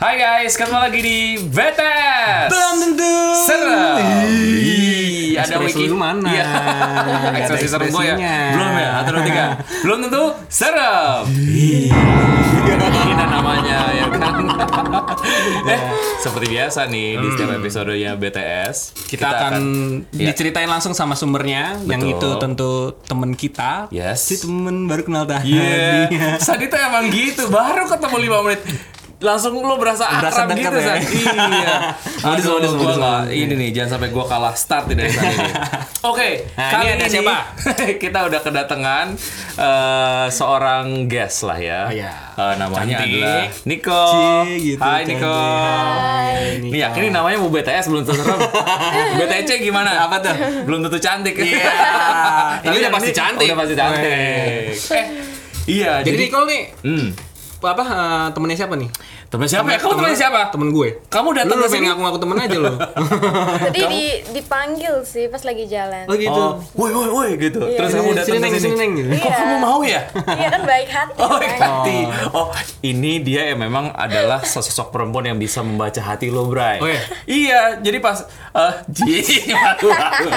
Hai guys, ketemu lagi di BTS. Belum tentu. Serem. Ada wiki. lu mana? Iya. Ekspresi serem gue ya. Belum ya? Satu dua tiga. Belum tentu serem. Ini namanya ya kan. eh, seperti biasa nih di setiap episodenya BTS Kita, akan ya. diceritain langsung sama sumbernya, yang Betul. itu tentu temen kita. Yes. Si temen baru kenal dah. Iya. Dia. Sadi tuh emang gitu, baru ketemu 5 menit langsung lo berasa Berasa akrab gitu ya. Iya. Modus, Aduh, modus, gua modus, ini nih jangan sampai gua kalah start dari tadi. Oke, Nah, kali ini ada siapa? kita udah kedatangan eh, seorang guest lah ya. Oh, iya. Eh, namanya Cantik. adalah Nico. Cie, gitu, Hai. Nico. Hai, Nih yakin ini namanya mau BTS belum tentu serem. BTC gimana? Apa tuh? Belum tentu cantik. Iya. Tapi Ini udah pasti cantik. Udah pasti cantik. Eh, iya. Jadi Nicole nih, Hmm. apa eh, temennya siapa nih? Temen siapa ya? Kamu temen siapa? Temen gue. Kamu datang ke sini? ngaku-ngaku temen aja lo. Tadi di, dipanggil sih pas lagi jalan. oh gitu. Oh, woi woi woi gitu. Iya. Terus kamu datang Sini, ke sini. gitu. Kok Iya. kamu mau ya? Iya kan baik hati. Oh, kan? hati. Oh, ini dia yang memang adalah sosok perempuan yang bisa membaca hati lo, Bray. Oh, iya? Iya, jadi pas eh malu malu.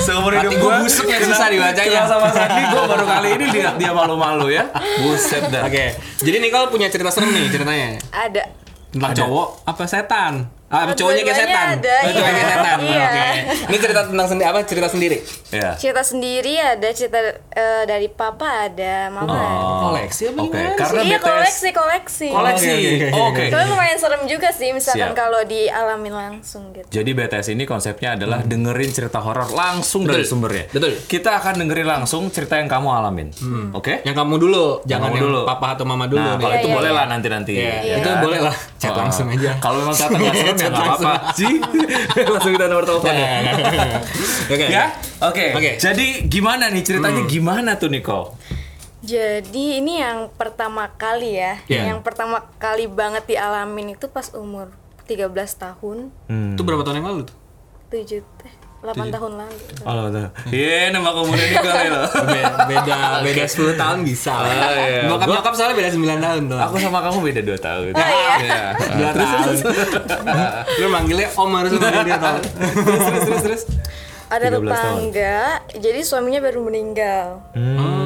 Seumur hidup gua busuk ya, kenal- susah dibacanya. sama Sandi, gua baru kali ini lihat dia malu-malu ya. Buset dah. Oke. Jadi Nicole punya cerita serem nih ceritanya. Ada. Tentang Ada. cowok apa setan? Ah, Oh, cowoknya kayak setan. ada, Oh, cowoknya iya. kayak setan. Iya. Oke. Ini cerita tentang sendiri apa? Cerita sendiri. Iya. Cerita sendiri ada, cerita eh, dari papa ada, mama ada. Koleksi apa Oke, gimana karena Iya BTS koleksi koleksi. koleksi. Oke. Oh, Oke. Tapi lumayan serem juga sih misalkan Siap. kalau dialamin langsung gitu. Jadi BTS ini konsepnya adalah dengerin cerita horor langsung dari Betul. sumbernya. Betul. Kita akan dengerin langsung cerita yang kamu alamin. Oke? Yang kamu dulu, jangan kamu yang dulu. papa atau mama dulu Nah, nih. kalau Iya, itu iya, boleh iya. lah nanti-nanti. Itu boleh lah. Chat Oh. langsung aja. Kalau memang nggak serem ya nggak apa-apa. Ji, langsung kita nomor teleponnya. Oke. Ya? Oke. Oke. Jadi gimana nih ceritanya gimana tuh Nicole? Jadi ini yang pertama kali ya, Iya. yang pertama kali banget dialamin itu pas umur 13 tahun, Itu berapa tahun yang lalu tuh? 7 teh, 8 tahun lalu. Oh, betul. Iya, nama kemudian Nicole ya loh. Be- beda beda 10 tahun bisa. Oh, iya. Bokap Gua- nyokap soalnya beda 9 tahun tuh. Aku sama kamu beda 2 tahun. Oh, iya? Iya. Dua tahun. Lu manggilnya Om harus manggil dia tau. Terus terus terus. Ada 13 tahun. tetangga, jadi suaminya baru meninggal. Hmm.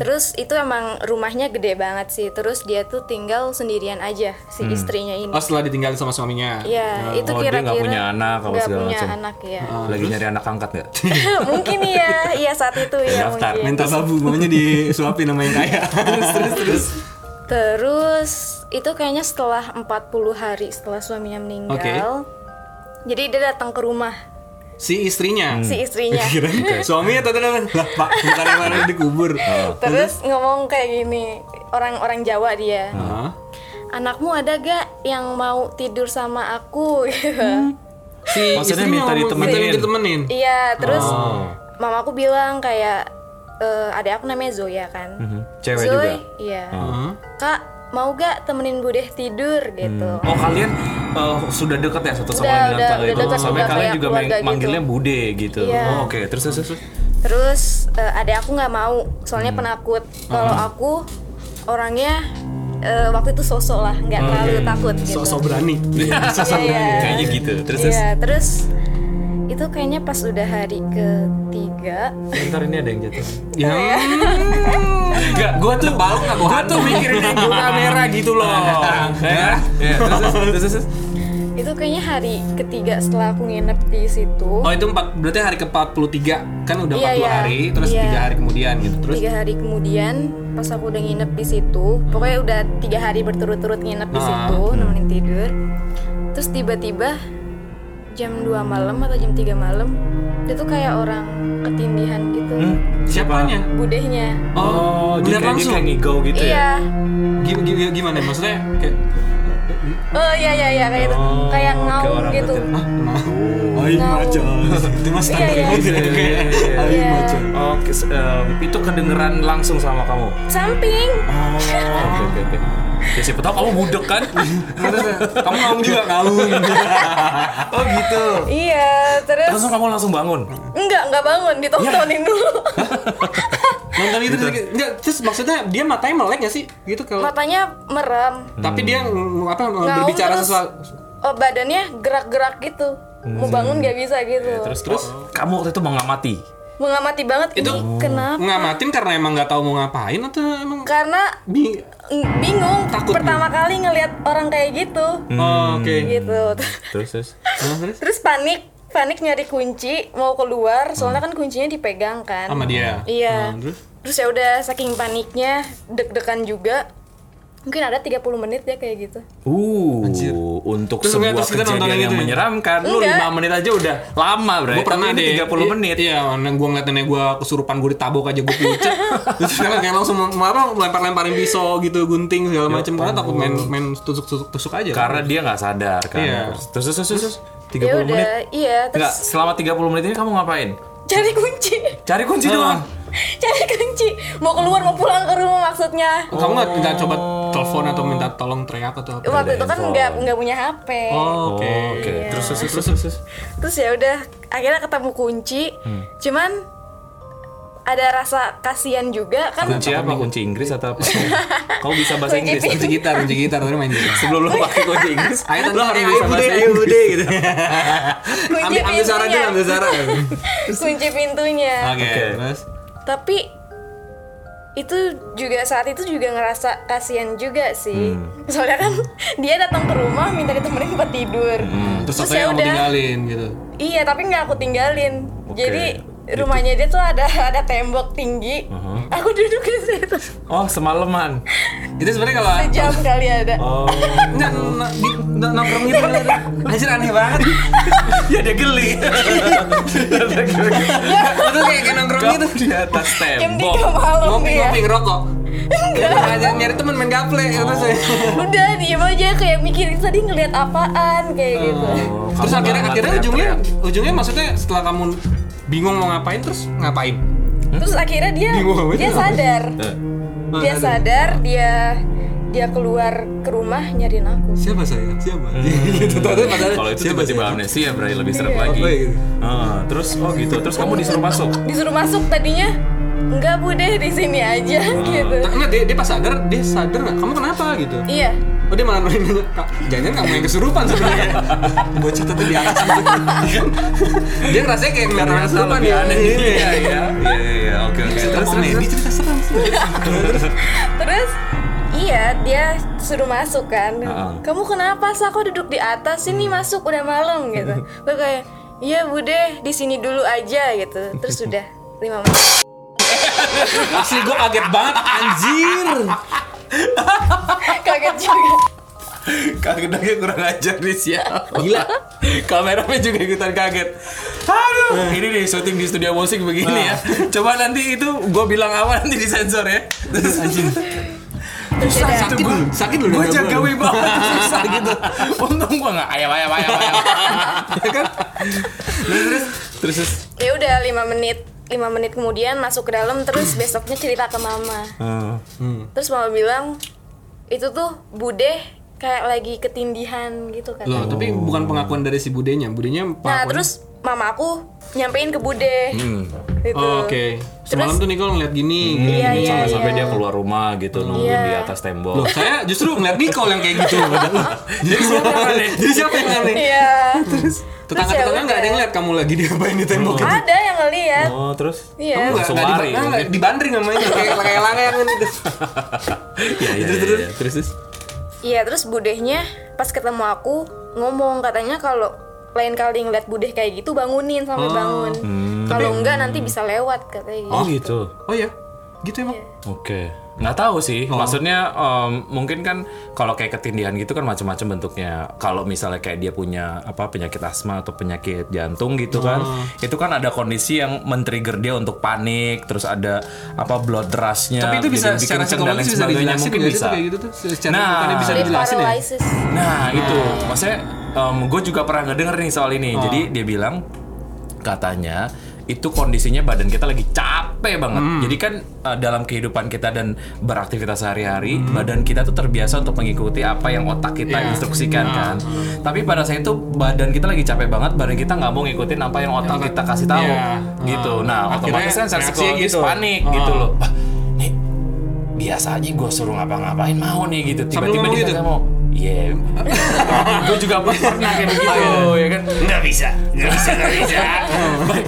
Terus itu emang rumahnya gede banget sih. Terus dia tuh tinggal sendirian aja si istrinya ini. Oh setelah ditinggalin sama suaminya. Iya, itu oh, dia kira-kira nggak punya anak, apa segala punya macam. anak ya. Lagi nyari anak angkat nggak? mungkin iya, iya saat itu ya Daftar, mungkin. Minta sabu maunya disuapin sama yang kaya. terus terus terus. Terus itu kayaknya setelah 40 hari setelah suaminya meninggal. Jadi dia datang ke rumah Si istrinya. si istrinya. Suaminya tadi lah pak bukan yang mana dikubur. Terus ngomong kayak gini, orang-orang Jawa dia. Hah? Anakmu ada gak yang mau tidur sama aku? Gitu. Si Maksudnya istrinya minta ditemenin. minta ditemenin. Iya, terus Oh. mamaku bilang kayak eh adik aku namanya Zoya kan. Mhm. Cewek Zoy, juga. iya. Hah? Kak, mau gak temenin Budeh tidur gitu. Oh kalian eh, sudah dekat ya satu sama Udah, lain dengan udah, itu dekat, sampai kalian juga gitu. manggilnya bude gitu. Iya. Oh, Oke terus terus terus. Terus eh, adik aku nggak mau, Hmm. soalnya penakut. Kalau aku orangnya eh, waktu itu sosok lah, nggak terlalu takut gitu. Sok-sok berani. Iya, iya. Kayaknya gitu. Terus terus. Iya, terus itu kayaknya pas udah hari ketiga Ntar ini ada yang jatuh. Ya. Enggak, gua tuh balok gua gua tuh mikirin angle kamera gitu loh. ya, ya, terus, terus, terus, terus. itu kayaknya hari ketiga setelah aku nginep di situ Oh itu empat berarti hari ke 43 kan udah 40 Iya, iya. hari terus Iya. tiga hari kemudian gitu terus tiga hari kemudian pas aku udah nginep di situ pokoknya udah tiga hari berturut-turut nginep di Ah, situ nemenin tidur terus tiba-tiba jam 2 malam atau jam 3 malam dia tuh kayak orang ketindihan gitu siapanya? budehnya Oh, kayak dia langsung? kayak ngigau gitu ya. iya Gim- gim- Gimana maksudnya kayak oh iya iya iya kayak itu Oh, kayak kayak ngaum orang gitu ah Aing Ngau. macan itu mas Iya, standar iya. gitu Iya, iya, iya, iya. Aing Iya. macan itu kedengeran langsung sama kamu. samping Oh, oke oke oke. Ya siapa tahu kamu budek kan? kamu ngaum juga ngaum oh gitu. iya terus Langsung kamu langsung bangun. enggak enggak bangun ditontonin dulu Nonton itu terus, enggak, terus maksudnya dia matanya melek gak sih? Gitu kalau Matanya merem. tapi dia apa Ngaum berbicara terus, sesuatu Oh, badannya gerak-gerak gitu. Mau bangun nggak bisa gitu. Terus terus kamu waktu itu mengamati. Mengamati banget Itu- ini kenapa? ngamatin karena emang nggak tahu mau ngapain atau emang Karena bi mm, bingung Takut pertama kali ngelihat orang kayak gitu. Oh, oke. Gitu. Terus terus. Terus Terus panik, panik nyari kunci mau keluar, soalnya kan kuncinya dipegang kan. sama dia. Iya. Nah, terus Terus ya udah saking paniknya, deg-degan juga. Mungkin ada 30 menit ya kayak gitu. Uh, Anjir. untuk Terus sebuah terus kita kejadian yang yang itu ya? menyeramkan, lu Enggak. 5 menit aja udah lama, Bro. gue pernah ini 30 menit. Iya, yang gue ngeliat nenek gue kesurupan gue ditabok aja gue pucet. Terus kayak langsung mau apa lempar-lemparin pisau gitu, gunting segala macam karena takut main main tusuk tusuk tusuk aja. Karena dia nggak sadar kan. Iya. Terus terus terus, terus, 30 Ya menit. udah, iya. Enggak, Terus selama 30 menit ini kamu ngapain? cari kunci. Cari kunci Ah. doang. cari kunci. Mau keluar mau pulang ke rumah maksudnya. kamu nggak nggak coba telepon atau minta tolong teriak atau apa? Waktu itu kan nggak nggak punya HP. Oh, oke. Oh, Oke. Iya. Terus terus terus terus. terus. Terus ya udah akhirnya ketemu kunci. Hmm. Cuman ada rasa kasihan juga kan Kunci apa? Kunci Inggris atau apa? Kau bisa bahasa Kunci Inggris? Kunci gitar, kunci gitar, tadi main gitar. Sebelum lu pakai kunci Inggris, Ayo lu harus bisa bahasa ayo Inggris. bude gitu. kunci ambil ambil suara pintunya. dulu, ambil suara. kunci pintunya. Oke, Oke. terus Tapi itu juga saat itu juga ngerasa kasihan juga sih. Hmm. Soalnya kan dia datang ke rumah minta ditemenin buat tidur. Hmm, terus Terus saya ya udah. tinggalin gitu. Iya, tapi nggak aku tinggalin. Oke. Jadi rumahnya dia tuh ada ada tembok tinggi. Aku duduk di situ Oh, semalaman. Itu sebenarnya kalau sejam kali ada. Oh. Nggak, na- di- na- nongkrong itu Anjir aneh banget ya dia geli. Itu kayak kayak nongkrong gitu di atas Jam tembok. Ngopi ngopi ngerokok Aja nyari temen main gaple terus Udah diem aja kayak mikirin tadi ngeliat apaan kayak gitu. Oh, Terus akhirnya akhirnya teriak-teriak. ujungnya ujungnya maksudnya setelah kamu bingung mau ngapain terus ngapain? Terus akhirnya dia Bingung dia sadar. Eh, Dia sadar, dia dia keluar ke rumah nyariin aku. Siapa saya? Siapa? gitu tapi padahal Kalau itu siapa tiba-tiba amnesia berarti lebih serem Iya. lagi. Ah, terus oh gitu. Terus kamu disuruh masuk. Disuruh masuk tadinya enggak bu deh di sini aja gitu. Tak- Enggak, dia, dia pas sadar, dia sadar? Kamu kenapa gitu? Iya. Oh dia malah "Kak, jangan kamu yang kesurupan sebenarnya. Bocah tuh di atas. dia ngerasanya kayak ngeliat orang kesurupan ya. Iya, iya. Iya, iya. Oke, oke. Cerita Terus komedi, cerita serem. Terus iya dia suruh masuk kan. Kamu kenapa sih aku duduk di atas sini masuk udah malam gitu. Gue kayak iya bu deh di sini dulu aja gitu. Terus sudah lima menit. Asli gue kaget banget, anjir. Kaget juga. Kaget aja kurang ajar nih siapa. Gila. Kameramen juga ikutan kaget. Aduh, ini nih syuting di studio musik begini ya. Coba nanti itu gue bilang awal nanti disensor ya. Terus anjing. Terus udah. Sakit lu, sakit lu. Gue jaga gua. wibawa susah gitu. Untung gue nggak ayam ayam ayam ayam. Ya kan? Terus terus terus. terus. Ya udah lima menit. Lima menit kemudian masuk ke dalam terus besoknya cerita ke mama. Ah. Terus mama bilang itu tuh bude kayak lagi ketindihan gitu kan. Loh, tapi bukan pengakuan dari si budenya. Budenya Nah pengakuan. terus mama aku nyampein ke bude. Hmm. Gitu. Oh, Oke. Semalam tuh Nicole ngeliat gini. gini, Iya, gini. iya, Sampai-sampai iya. dia keluar rumah gitu nungguin Iya. di atas tembok. Loh, saya justru ngeliat Nicole yang kayak gitu. Jadi siapa yang aneh? Jadi siapa yang aneh? Iya. Terus Tetangga-tetangga ya nggak ada yang ngeliat kamu lagi diapain di tembok itu. Ada yang ngeliat. Oh terus? Iya. Kamu nggak nggak lari, diba- nggak, mungkin. dibandring namanya kayak kayak layangan gitu. Iya iya Terus, iya, terus. iya. Terus terus. Iya terus budehnya pas ketemu aku ngomong katanya kalau lain kali ngeliat budeh kayak gitu bangunin sampai Oh. bangun. Hmm. Kalau enggak nanti bisa lewat katanya gitu. Oh gitu. Oh ya, gitu emang. Oke, nggak tahu sih. Maksudnya em, mungkin kan kalau kayak ketindihan gitu kan macam-macam bentuknya. Kalau misalnya kayak dia punya apa penyakit asma atau penyakit jantung gitu kan, itu kan ada kondisi yang men-trigger dia untuk panik, terus ada apa blood rushnya. Tapi itu bisa jadi bikin secara kenceng dan lain psikologis bisa sebagainya. dijelasin Mungkin nggak bisa. kayak gitu tuh? Secara Nah. bisa dijelasin ya? paralysis. Nah itu, maksudnya gue juga pernah ngedenger nih soal ini. Jadi dia bilang katanya itu kondisinya badan kita lagi capek banget. Hmm. Jadi kan uh, dalam kehidupan kita dan beraktivitas sehari-hari, Hmm. badan kita tuh terbiasa untuk mengikuti apa yang otak kita Iya. instruksikan kan. Tapi pada saat itu badan kita lagi capek banget, badan kita nggak mau ngikutin apa yang otak kita kasih tahu, Iya. gitu. Ah. Nah, Akhirnya otomatis kan secara psikologis gitu. panik Ah. gitu loh. Nih biasa aja gue suruh ngapa-ngapain mau nih gitu. Tiba-tiba dia gitu? mau. Iya, gue juga pernah kayak begitu, ya kan? Nggak bisa, nggak bisa, nggak bisa.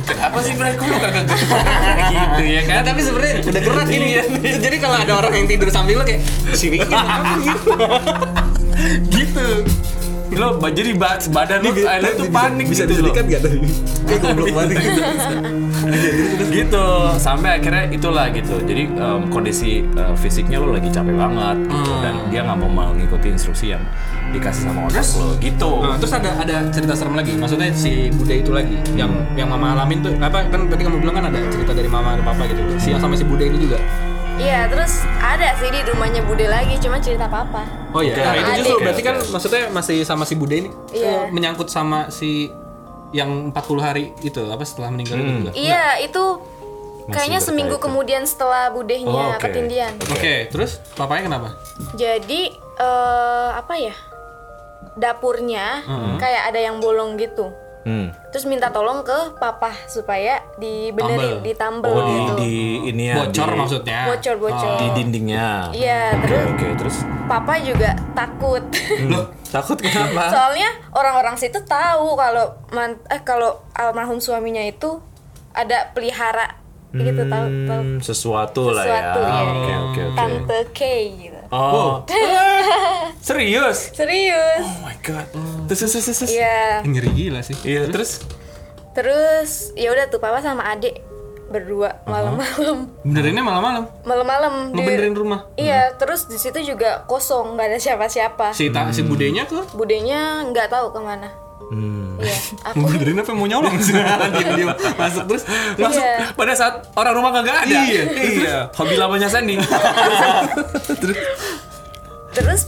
Kenapa sih? Kok lu kagak gitu ya kan? Nah, tapi sebenarnya udah gerak gini ya. Jadi kalau ada orang yang tidur samping lo kayak si Ricky kenapa gitu. gitu. Lo jadi ba- badan lo akhirnya tuh panik bisa gitu loh. disedikat gak tadi? Kayak goblok banget gitu. gitu sampai akhirnya itulah gitu jadi em, kondisi eh, fisiknya lo lagi capek banget gitu. dan dia nggak mau mengikuti instruksi yang dikasih sama otak lo gitu Nah, terus ada ada cerita serem lagi. Maksudnya si Bude itu lagi yang yang mama alamin tuh apa kan tadi kamu bilang kan ada cerita dari mama dan papa gitu. Si yang sama si Bude ini juga. Iya, terus ada sih di rumahnya Bude lagi, cuma cerita papa. Oh iya. Nah, itu justru berarti kan maksudnya masih sama si Bude ini Iya. eh, menyangkut sama si yang 40 hari itu apa setelah meninggal itu juga. Iya, itu kayaknya berkaitan. seminggu kemudian setelah budehnya Oh, oke. ketindian. Oke, terus papanya kenapa? Jadi eh apa ya? Dapurnya kayak ada yang bolong gitu. Hmm. Terus minta tolong ke papa supaya dibenerin, Tambel. ditambel oh di, gitu. di ini ya Bocor di, maksudnya. Bocor-bocor. di dindingnya Iya, oke terus oke terus papa juga takut. Loh, takut kenapa? Soalnya orang-orang situ tahu kalau man- eh kalau almarhum suaminya itu ada pelihara gitu tahu tahu Hmm, sesuatu, lah ya sesuatu ya. oke oke oke Tante K gitu. oh serius Serius. oh my god terus terus terus terus. Iya. Ngeri gila sih. iya terus Terus ya udah tuh papa sama adik berdua malam-malam. Benerinnya malam-malam. Malam-malam di Ngebenerin rumah. Iya, terus di situ juga kosong, nggak ada siapa-siapa. Si ta, si budenya tuh Budenya nggak tahu ke mana. Hmm. Iya, aku mau benerin apa mau nyolong sih? Dia masuk terus Masuk Iya. pada saat orang rumah kagak ada. Iya. iya. Hobi lamanya Sandy. terus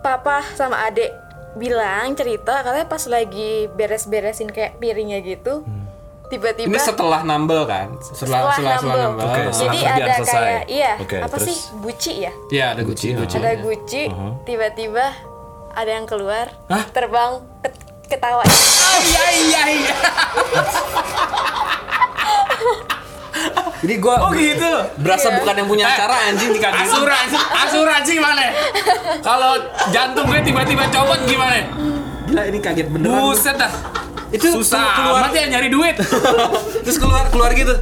papa sama adik bilang cerita katanya pas lagi beres-beresin kayak piringnya gitu. Tiba-tiba ini setelah nambel kan? Setelah setelah, setelah nambel. nambel. Oh. setelah Jadi ada selesai. kayak iya, Oke, apa terus? sih? Guci ya? Iya, ada guci, Guci, guci. Ada guci, Uh-huh. tiba-tiba ada yang keluar, Hah? terbang ke- ketawa. Iya iya iya. Jadi gua Oh gitu. berasa Iya. bukan yang punya acara anjing di kaki. Asuransi asuransi gimana? Kalau jantung gue tiba-tiba copot gimana? Gila ini kaget beneran. Buset dah. Itu Susah keluar amat ya nyari duit. terus keluar keluar gitu.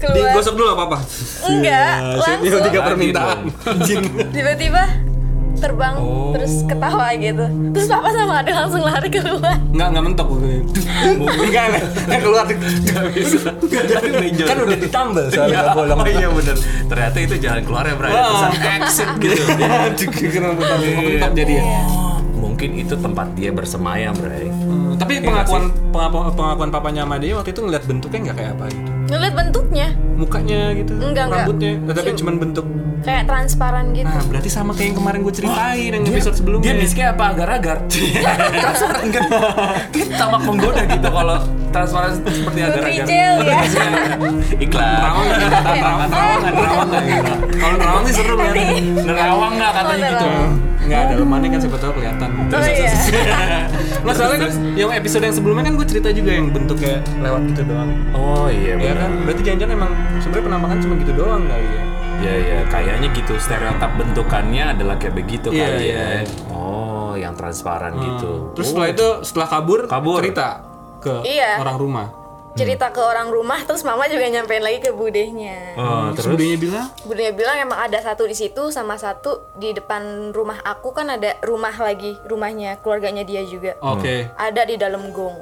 Keluar. Digosok dulu apa apa? Enggak, langsung tiga Lagi permintaan. Tiba-tiba terbang Oh. terus ketawa gitu. Terus papa sama adik langsung lari keluar. Enggak enggak mentok Enggak yang keluar Gak bisa. Ada kan udah ditambal Iya. soalnya bolong. Oh iya bener. Ternyata itu jalan keluarnya Bray. Wah. Pesan exit gitu. Kenapa mentok jadi ya? Mungkin itu tempat dia bersemayam, Bray. Tapi pengakuan pengakuan pengakuan papanya sama dia waktu itu ngeliat bentuknya nggak kayak apa gitu. Ngeliat bentuknya Mukanya gitu, Enggak, enggak. rambutnya, Eh, tapi Cuma- cuman bentuk. kayak transparan gitu. Nah, berarti sama kayak yang kemarin gue ceritain yang episode sebelumnya. Dia misknya apa agar-agar? transparan kan? Dia tamak menggoda gitu kalau transparan seperti agar-agar. Ya. Iklan. Nerawang nggak? Nerawang nerawang nggak? Gitu. Kalau nerawang sih seru ya. Nerawang nggak katanya Oh, gitu? Nggak ada lemannya kan siapa tahu kelihatan. Oh soalnya kan yang episode yang sebelumnya kan gue cerita juga yang bentuknya lewat gitu doang. Oh iya Ya kan, berarti jangan-jangan emang sebenarnya penampakan cuma gitu doang kali ya. Iya iya kayaknya gitu stereotip bentukannya adalah kayak begitu Iya, kali iya. ya. Oh yang transparan gitu. Terus setelah itu setelah kabur, Kabur. cerita ke Iya. orang rumah. Cerita ke orang rumah terus mama juga nyampein lagi ke budehnya. Oh, Terus budenya bilang, Budenya bilang emang ada satu di situ sama satu di depan rumah aku kan ada rumah lagi rumahnya keluarganya dia juga. oke. Ada di dalam gong.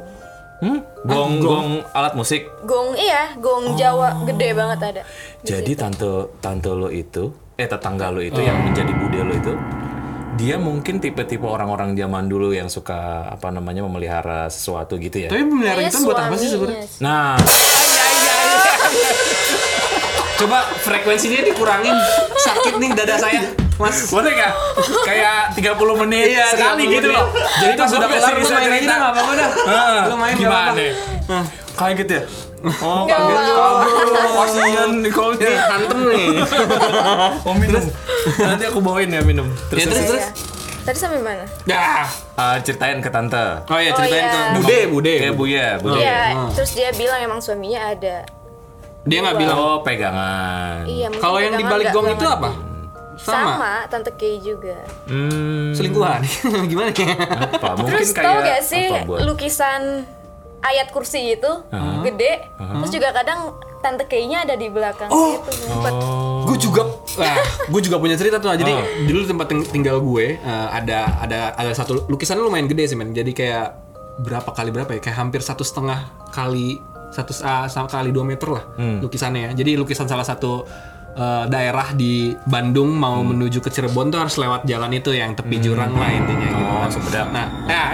Hmm? Gong gong alat musik. Gong iya, gong Jawa gede banget ada. Jadi tante tante lo itu, eh tetangga lo itu yang menjadi bude lo itu, dia mungkin tipe-tipe orang-orang zaman dulu yang suka apa namanya memelihara sesuatu gitu ya. Tapi memelihara Kayaknya itu buat apa sih sebenarnya? Nah, Coba frekuensinya dikurangin. Sakit nih dada saya. Mas. boleh nggak? Kayak 30 menit Iya, sekali 30 gitu menit. loh. Jadi pas Gua sudah kelar lu main aja cerita. dah, nggak apa-apa dah. Lu main gimana? Kaget ya? Oh, Nggak kaget. Kabur. Kasihan Nicole-nya. Hantem nih. Oh, minum. Nanti aku bawain ya minum. Terus, Ya, terus, terus. terus. Iya. Tadi sampai mana? Dah. Ah, ceritain ke tante. Oh iya Oh, ceritain iya. ke Bude, Bude. Eh, Bu ya, Bu ya. Iya, Ah. terus dia bilang emang suaminya ada. Dia nggak bilang. Oh, pegangan. Iya, Kalau yang di balik gong itu apa? Sama. Sama. tante Kay juga. Hmm. Selingkuhan. Gimana ya? Apa? Mungkin Terus kayak tau gak sih lukisan ayat kursi itu gede, terus juga kadang tante Kay-nya ada di belakang Oh. gitu ngumpet. Oh. gue juga wah gue juga punya cerita tuh jadi Oh. dulu tempat ting- tinggal gue eh, ada ada ada satu lukisannya lumayan gede sih men jadi kayak berapa kali berapa ya kayak hampir satu setengah kali satu sama kali dua meter lah Hmm. lukisannya ya jadi lukisan salah satu eh, daerah di Bandung mau Hmm. menuju ke Cirebon tuh harus lewat jalan itu yang tepi jurang lah intinya gitu Oh, kan. Sumedang. Nah, nah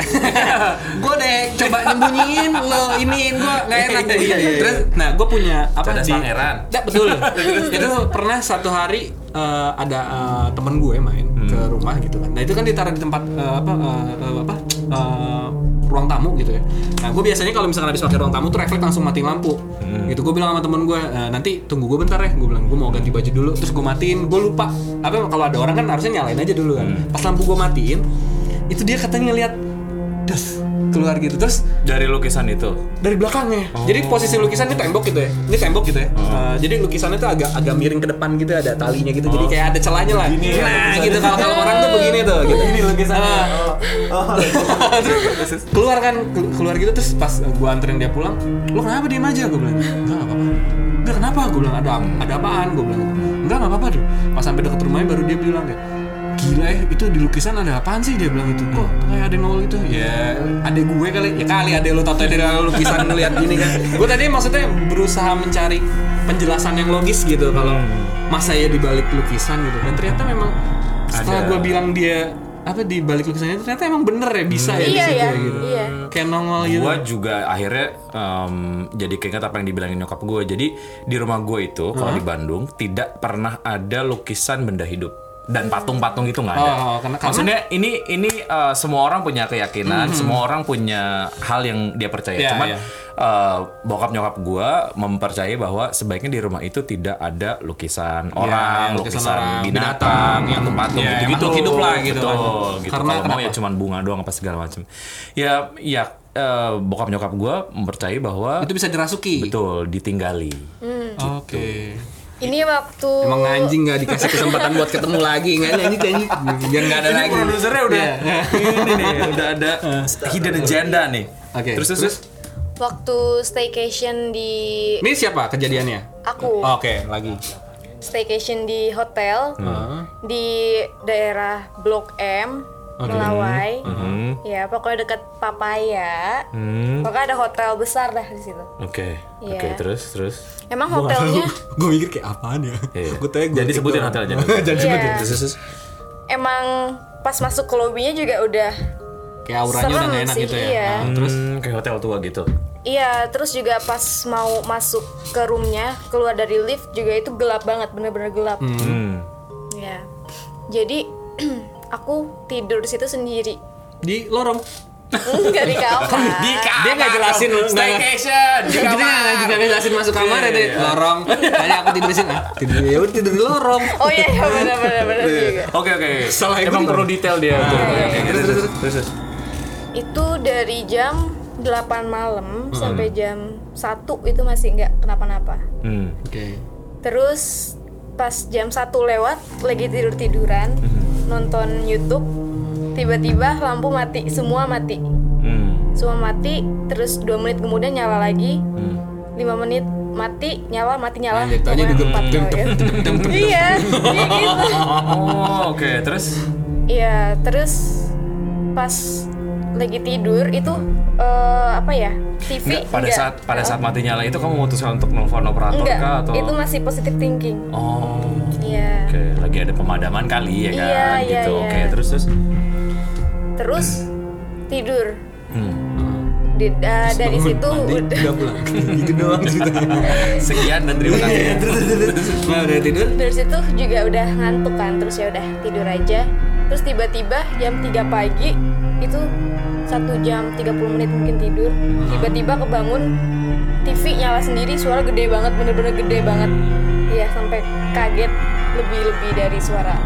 gue deh coba nyembunyiin lo iniin gue nggak enak Iya, iya, iya. Terus, nah gue punya apa Cerdas di pangeran. Ya, betul. itu pernah satu hari eh, ada eh, temen gue main ke rumah gitu kan. Nah itu kan ditaruh di tempat eh, apa eh, apa eh, ruang tamu gitu ya. Nah gue biasanya kalau misalkan habis pakai ruang tamu tuh refleks langsung matiin lampu. Gitu gue bilang sama temen gue "Eh, nanti tunggu gue bentar ya. Gue bilang gue mau ganti baju dulu. Terus gue matiin. Gue lupa. Apa kalau ada orang kan harusnya nyalain aja dulu kan. Pas lampu gue matiin, itu dia katanya ngeliat das keluar gitu terus Dari lukisan itu. dari belakangnya. Jadi posisi lukisan ini tembok gitu ya. Ini tembok gitu ya. Uh, jadi lukisannya tuh agak agak miring ke depan gitu ada talinya gitu. Jadi kayak ada celahnya lah. Begini ya nah, lukisannya. gitu kalau kalau orang tuh begini tuh gitu. Ini lukisannya. Ah. Terus keluar kan kelu- keluar gitu terus pas gua anterin dia pulang, "Lo kenapa diem aja?" Gua bilang. "Enggak, enggak apa-apa." Enggak kenapa? Gue bilang ada ada apaan? Gue bilang enggak nggak apa-apa tuh. Pas sampai deket rumahnya baru dia bilang kayak gila ya itu di lukisan ada apaan sih? Dia bilang itu kok kayak ada nongol gitu? Ya ada gue kali. Ya kali ada lo tau dari lukisan ngeliat gini kan. Gue tadi maksudnya berusaha mencari penjelasan yang logis gitu kalau masa ya di balik lukisan gitu. Dan ternyata memang setelah Ada. gue bilang dia apa di balik lukisannya ternyata emang bener ya bisa ya di Iya situ ya, ya gitu. Iya. kayak nongol gitu. Gua juga akhirnya em, jadi keinget apa yang dibilangin nyokap gue. Jadi di rumah gue itu kalau di Bandung tidak pernah ada lukisan benda hidup dan patung-patung itu nggak ada. Oh, karena- karena- Maksudnya ini ini eh, semua orang punya keyakinan, semua orang punya hal yang dia percaya. Iya, Cuman iya. eh, bokap nyokap gue mempercayai bahwa sebaiknya di rumah itu tidak ada lukisan orang, Iya, lukisan lukisan, orang, binatang, binatang, yang- patung-patung iya, yang gitu-gitu. hidup lah gitu Betul, kan. gitu. Karena Kalau mau ya cuman bunga doang apa segala macam. Ya ya eh, bokap nyokap gue mempercayai bahwa itu bisa dirasuki betul ditinggali. oke Ini waktu Emang anjing nggak dikasih kesempatan buat ketemu lagi nggak nyanyi nyanyi biar nggak ada lagi. produsernya udah Iya. ini nih udah ada hidden agenda nih. Oke, Terus terus, terus? waktu staycation di Ini siapa kejadiannya? aku Oke, lagi. staycation di hotel Heeh. di daerah Blok M Melawai. Hmm, Ya, pokoknya dekat Papaya. hmm, Pokoknya ada hotel besar dah di situ. oke Iya. oke terus terus. Emang hotelnya Gue mikir kayak apaan ya? Iya. Gue tanya Jadi sebutin hotelnya. Jangan Iya. sebutin. Terus, terus, terus. emang pas masuk ke lobbynya juga udah Kayak auranya udah gak enak sih, gitu ya. iya. Ah, terus Hmm, kayak hotel tua gitu. Iya, terus juga pas mau masuk ke roomnya, keluar dari lift juga itu gelap banget, bener-bener gelap. Hmm. Ya, jadi aku tidur di situ sendiri, di lorong. nggak di kamar. Dia nggak jelasin staycation. Jadi nggak nggak ngejelasin masuk kamar ya deh. Lorong. Tanya aku tidur di sini. Ah, tidur ya udah tidur di lorong. Oh iya, iya benar-benar benar juga. Oke oke. Salah Emang di perlu detail dia. Oke. Terus terus. Itu dari jam 8 malam sampai jam 1 itu masih nggak kenapa-napa. Hmm. Oke. Terus pas jam 1 lewat lagi tidur-tiduran nonton YouTube tiba-tiba lampu mati semua mati Hmm. semua mati terus dua menit kemudian nyala lagi Hmm. lima menit mati nyala mati nyala gempet. iya gitu Oh oke terus. iya terus pas lagi tidur itu eh, apa ya TV Enggak, pada enggak. saat pada saat mati nyala itu kamu memutuskan untuk nelfon operator enggak kah atau itu masih positive thinking Oh. Iya Oke, lagi ada pemadaman kali ya kan Iya, iya, gitu. iya. Oke, terus terus. terus tidur Hmm. Di- eh, dari situ Mandi, udah udah pulang. Gitu doang ceritanya. Sekian dan terima kasih. Nah, udah tidur. dari situ juga udah ngantuk kan terus ya udah tidur aja terus tiba-tiba jam 3 pagi itu satu jam 30 menit mungkin tidur tiba-tiba kebangun TV nyala sendiri suara gede banget bener-bener gede banget iya sampai kaget lebih-lebih dari suara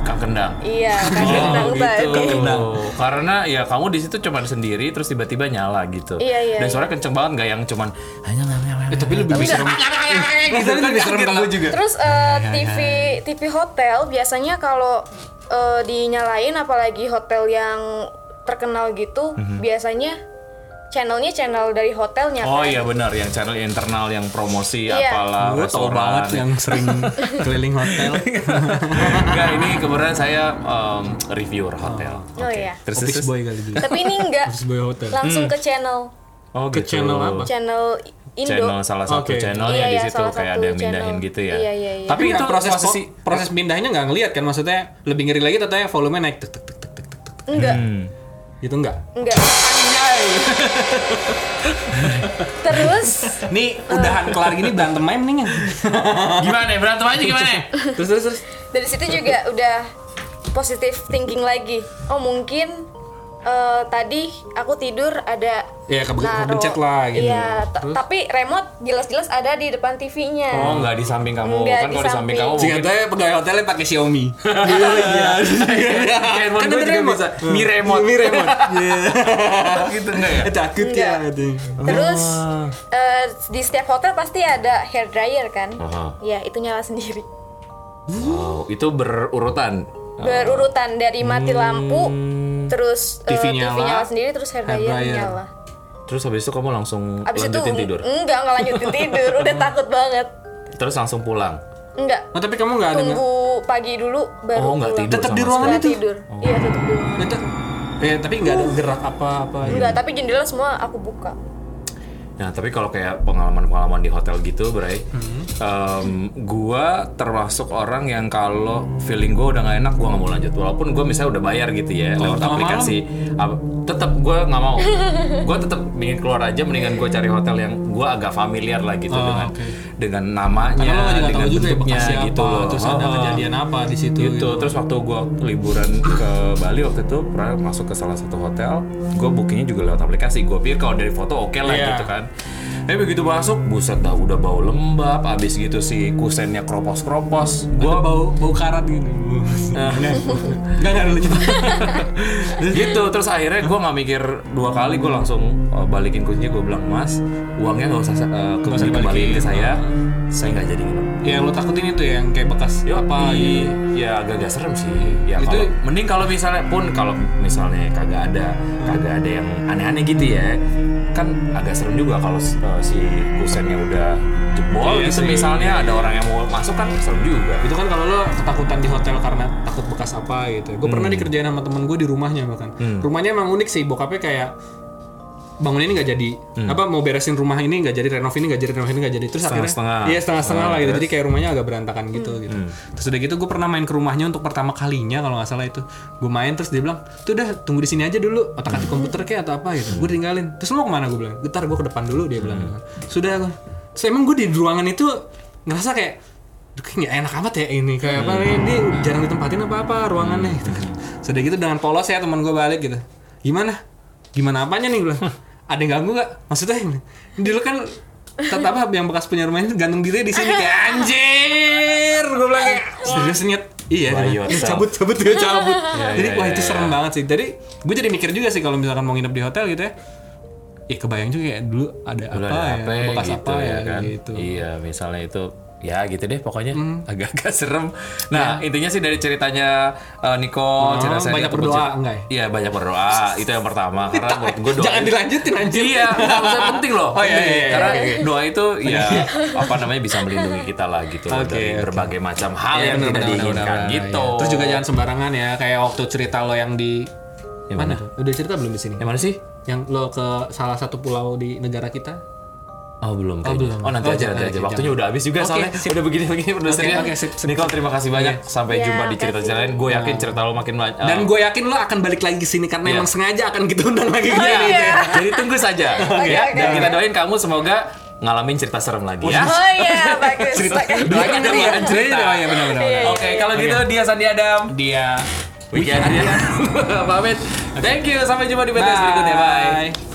Kang Kendang. iya kaget Oh, oh, gitu. tadi Kendang. Oh, karena ya kamu di situ cuma sendiri terus tiba-tiba nyala gitu. Iya, iya, Dan iya. suara kenceng banget nggak yang cuman hanya Eh, tapi lebih serem. gitu Tapi lebih serem kalau juga. Terus eh, TV TV hotel biasanya kalau eh, dinyalain apalagi hotel yang terkenal gitu Mhm. biasanya channelnya channel dari hotelnya Oh kan. iya benar yang channel internal yang promosi Iya. apalah Gue tau banget yang sering keliling hotel. Enggak ini kebetulan saya um, reviewer hotel. Oh iya. Terus Office terus- boy kali dulu. Tapi ini enggak boy hotel. langsung ke channel Oh Ke gitu. channel apa? channel Indo. Channel salah satu Oke. channelnya Iya, di iya, situ kayak ada yang mindahin channel. gitu ya. Iya, iya, iya. Tapi itu proses posisi proses pindahnya nggak ngeliat kan maksudnya lebih ngeri lagi tetanya volume naik tek tek tek tek tek tek tek. Enggak, Hmm. Gitu enggak enggak. Terus nih udahan kelar gini berantem main mendingan Gimana ya? Berantem aja gimana? terus terus terus dari situ juga udah positive thinking lagi. Oh mungkin eh, tadi aku tidur ada Iya, naro- kebencet lah gitu. Iya, tapi remote jelas-jelas ada di depan TV-nya. Oh, enggak di samping kamu. Enggak, kan di kalau di samping kamu mungkin tuh pegawai hotelnya pakai Xiaomi. Kayak handphone Kan gue ada juga remote. bisa. Mi remote. Mi remote. Iya. gitu enggak ya? Takut ya. Terus eh, di setiap hotel pasti ada hair dryer kan? Ya itu nyala sendiri. Wow, itu berurutan. Berurutan dari mati lampu, terus TV TV, nyala, nyala sendiri, terus hair hair dryer nyala. Terus habis itu kamu langsung Abis itu lanjutin tidur. enggak nggak lanjutin tidur, udah takut banget. Terus langsung pulang. Enggak. Oh, tapi kamu nggak ada? Tunggu pagi dulu baru Oh, nggak pulang. tidur Tetap di ruangan itu? tidur. Iya, tetap di ruangan. Itu Eh, tapi nggak ada gerak apa-apa. gitu. Enggak, tapi jendela semua aku buka. Nah, tapi kalau kayak pengalaman-pengalaman di hotel gitu, Bray, em, gua termasuk orang yang kalau feeling gua udah nggak enak, gua nggak mau lanjut. Walaupun gua misalnya udah bayar gitu ya lewat tengah aplikasi, ap- tetap gua nggak mau. gua tetap ingin keluar aja, mendingan gua cari hotel yang gua agak familiar lah gitu Oh, dengan oke. Dengan namanya, Karena lo juga dengan tahu juga ya bentuknya bekasnya gitu apa, loh. terus ada Oh. kejadian apa di situ. gitu. Terus waktu gua liburan ke Bali waktu itu pernah masuk ke salah satu hotel, gua bookingnya juga lewat aplikasi. Gua pikir kalau dari foto oke lah Iya. gitu kan. Eh begitu masuk, buset dah udah bau lembab, abis gitu si kusennya kropos-kropos. Gua Gua bau bau karat gitu. Enggak enggak lucu. gitu terus akhirnya gua nggak mikir dua kali gua langsung uh, balikin kuncinya gue bilang mas uangnya nggak usah uh, ke- usah dibalikin. ke saya saya nggak jadi nginep yang lo takutin itu ya yang kayak bekas Yo, apa i- gitu. ya agak-agak serem sih. Ya Itu- kalau mending kalau misalnya pun kalau misalnya kagak ada kagak ada yang aneh-aneh gitu ya. Kan agak serem juga kalau uh, si kusennya udah jebol Iya gitu sih. misalnya ada orang yang mau masuk kan serem juga. Itu kan kalau lo ketakutan di hotel karena takut bekas apa gitu. Gue pernah dikerjain sama temen gue di rumahnya bahkan. Rumahnya emang unik sih, bokapnya kayak bangun ini nggak jadi. Apa mau beresin rumah ini nggak jadi renov ini nggak jadi renov ini nggak jadi. Terus akhirnya Setengah-setengah. iya setengah setengah Ah, lah gitu. Jadi kayak rumahnya agak berantakan gitu gitu. Terus udah gitu gue pernah main ke rumahnya untuk pertama kalinya kalau nggak salah itu. Gue main terus dia bilang tuh udah tunggu di sini aja dulu. Otak atik komputer kayak atau apa gitu. Gue tinggalin terus lo mau ke mana? Gue bilang getar gue ke depan dulu dia bilang. Sudah. Gua. terus emang gue di ruangan itu ngerasa kayak "Duh, kayak nggak enak amat ya ini. Kayak apa nih dia jarang ditempatin apa apa ruangannya gitu kan. Sudah gitu dengan polos ya teman gue balik gitu. Gimana? Gimana apanya nih? gue ada yang ganggu gak maksudnya ini dulu kan tetap apa yang bekas punya rumah ini gantung diri di sini kayak anjir gue bilang kayak serius nyet iya yourself. cabut cabut dia cabut jadi iya, wah iya, itu serem iya. banget sih jadi gue jadi mikir juga sih kalau misalkan mau nginep di hotel gitu ya Ih kebayang juga kayak dulu ada Dulu apa, ada ya, apa bekas gitu apa ya, kan. gitu. Iya, misalnya itu ya gitu deh pokoknya agak-agak serem. Nah, intinya sih dari ceritanya uh, Niko, Oh, cerita saya banyak berdoa, cerita- enggak ya? Iya, banyak berdoa. itu yang pertama karena menurut gue doa Jangan dilanjutin anjir. Iya, maksudnya penting loh. Oh, iya, iya, iya, Karena oke, oke. doa itu ya apa namanya bisa melindungi kita lah gitu Oke, dari oke. berbagai macam hal Iya, yang tidak diinginkan gitu. iya. Terus juga jangan sembarangan ya, kayak waktu cerita lo yang di Yang mana? mana? Udah cerita belum di sini? Yang mana sih? Yang lo ke salah satu pulau di negara kita? Oh belum Oh, kayaknya. belum. Oh, nanti Oh, aja nanti aja. oke, Waktunya udah habis juga Oke, soalnya. sip. Udah begini-begini produsernya. Oke, oke, sip, sip. Nicole terima kasih banyak. Sampai Ya, jumpa di cerita cerita lain. Gue yakin cerita lo makin banyak. Dan gue yakin lo akan balik lagi ke sini karena Iya. emang sengaja akan kita undang lagi Oh, iya. Jadi tunggu saja ya. oke, Dan oke. kita doain kamu semoga ngalamin cerita serem lagi ya. Oh iya, bagus. Cerita Oke. doain dari ya. Cerita. Oh iya benar benar. Iya, benar. Oke, kalau gitu dia Sandi Adam. Dia Weekend ya. Pamit. Thank you. Sampai jumpa di podcast berikutnya. Bye.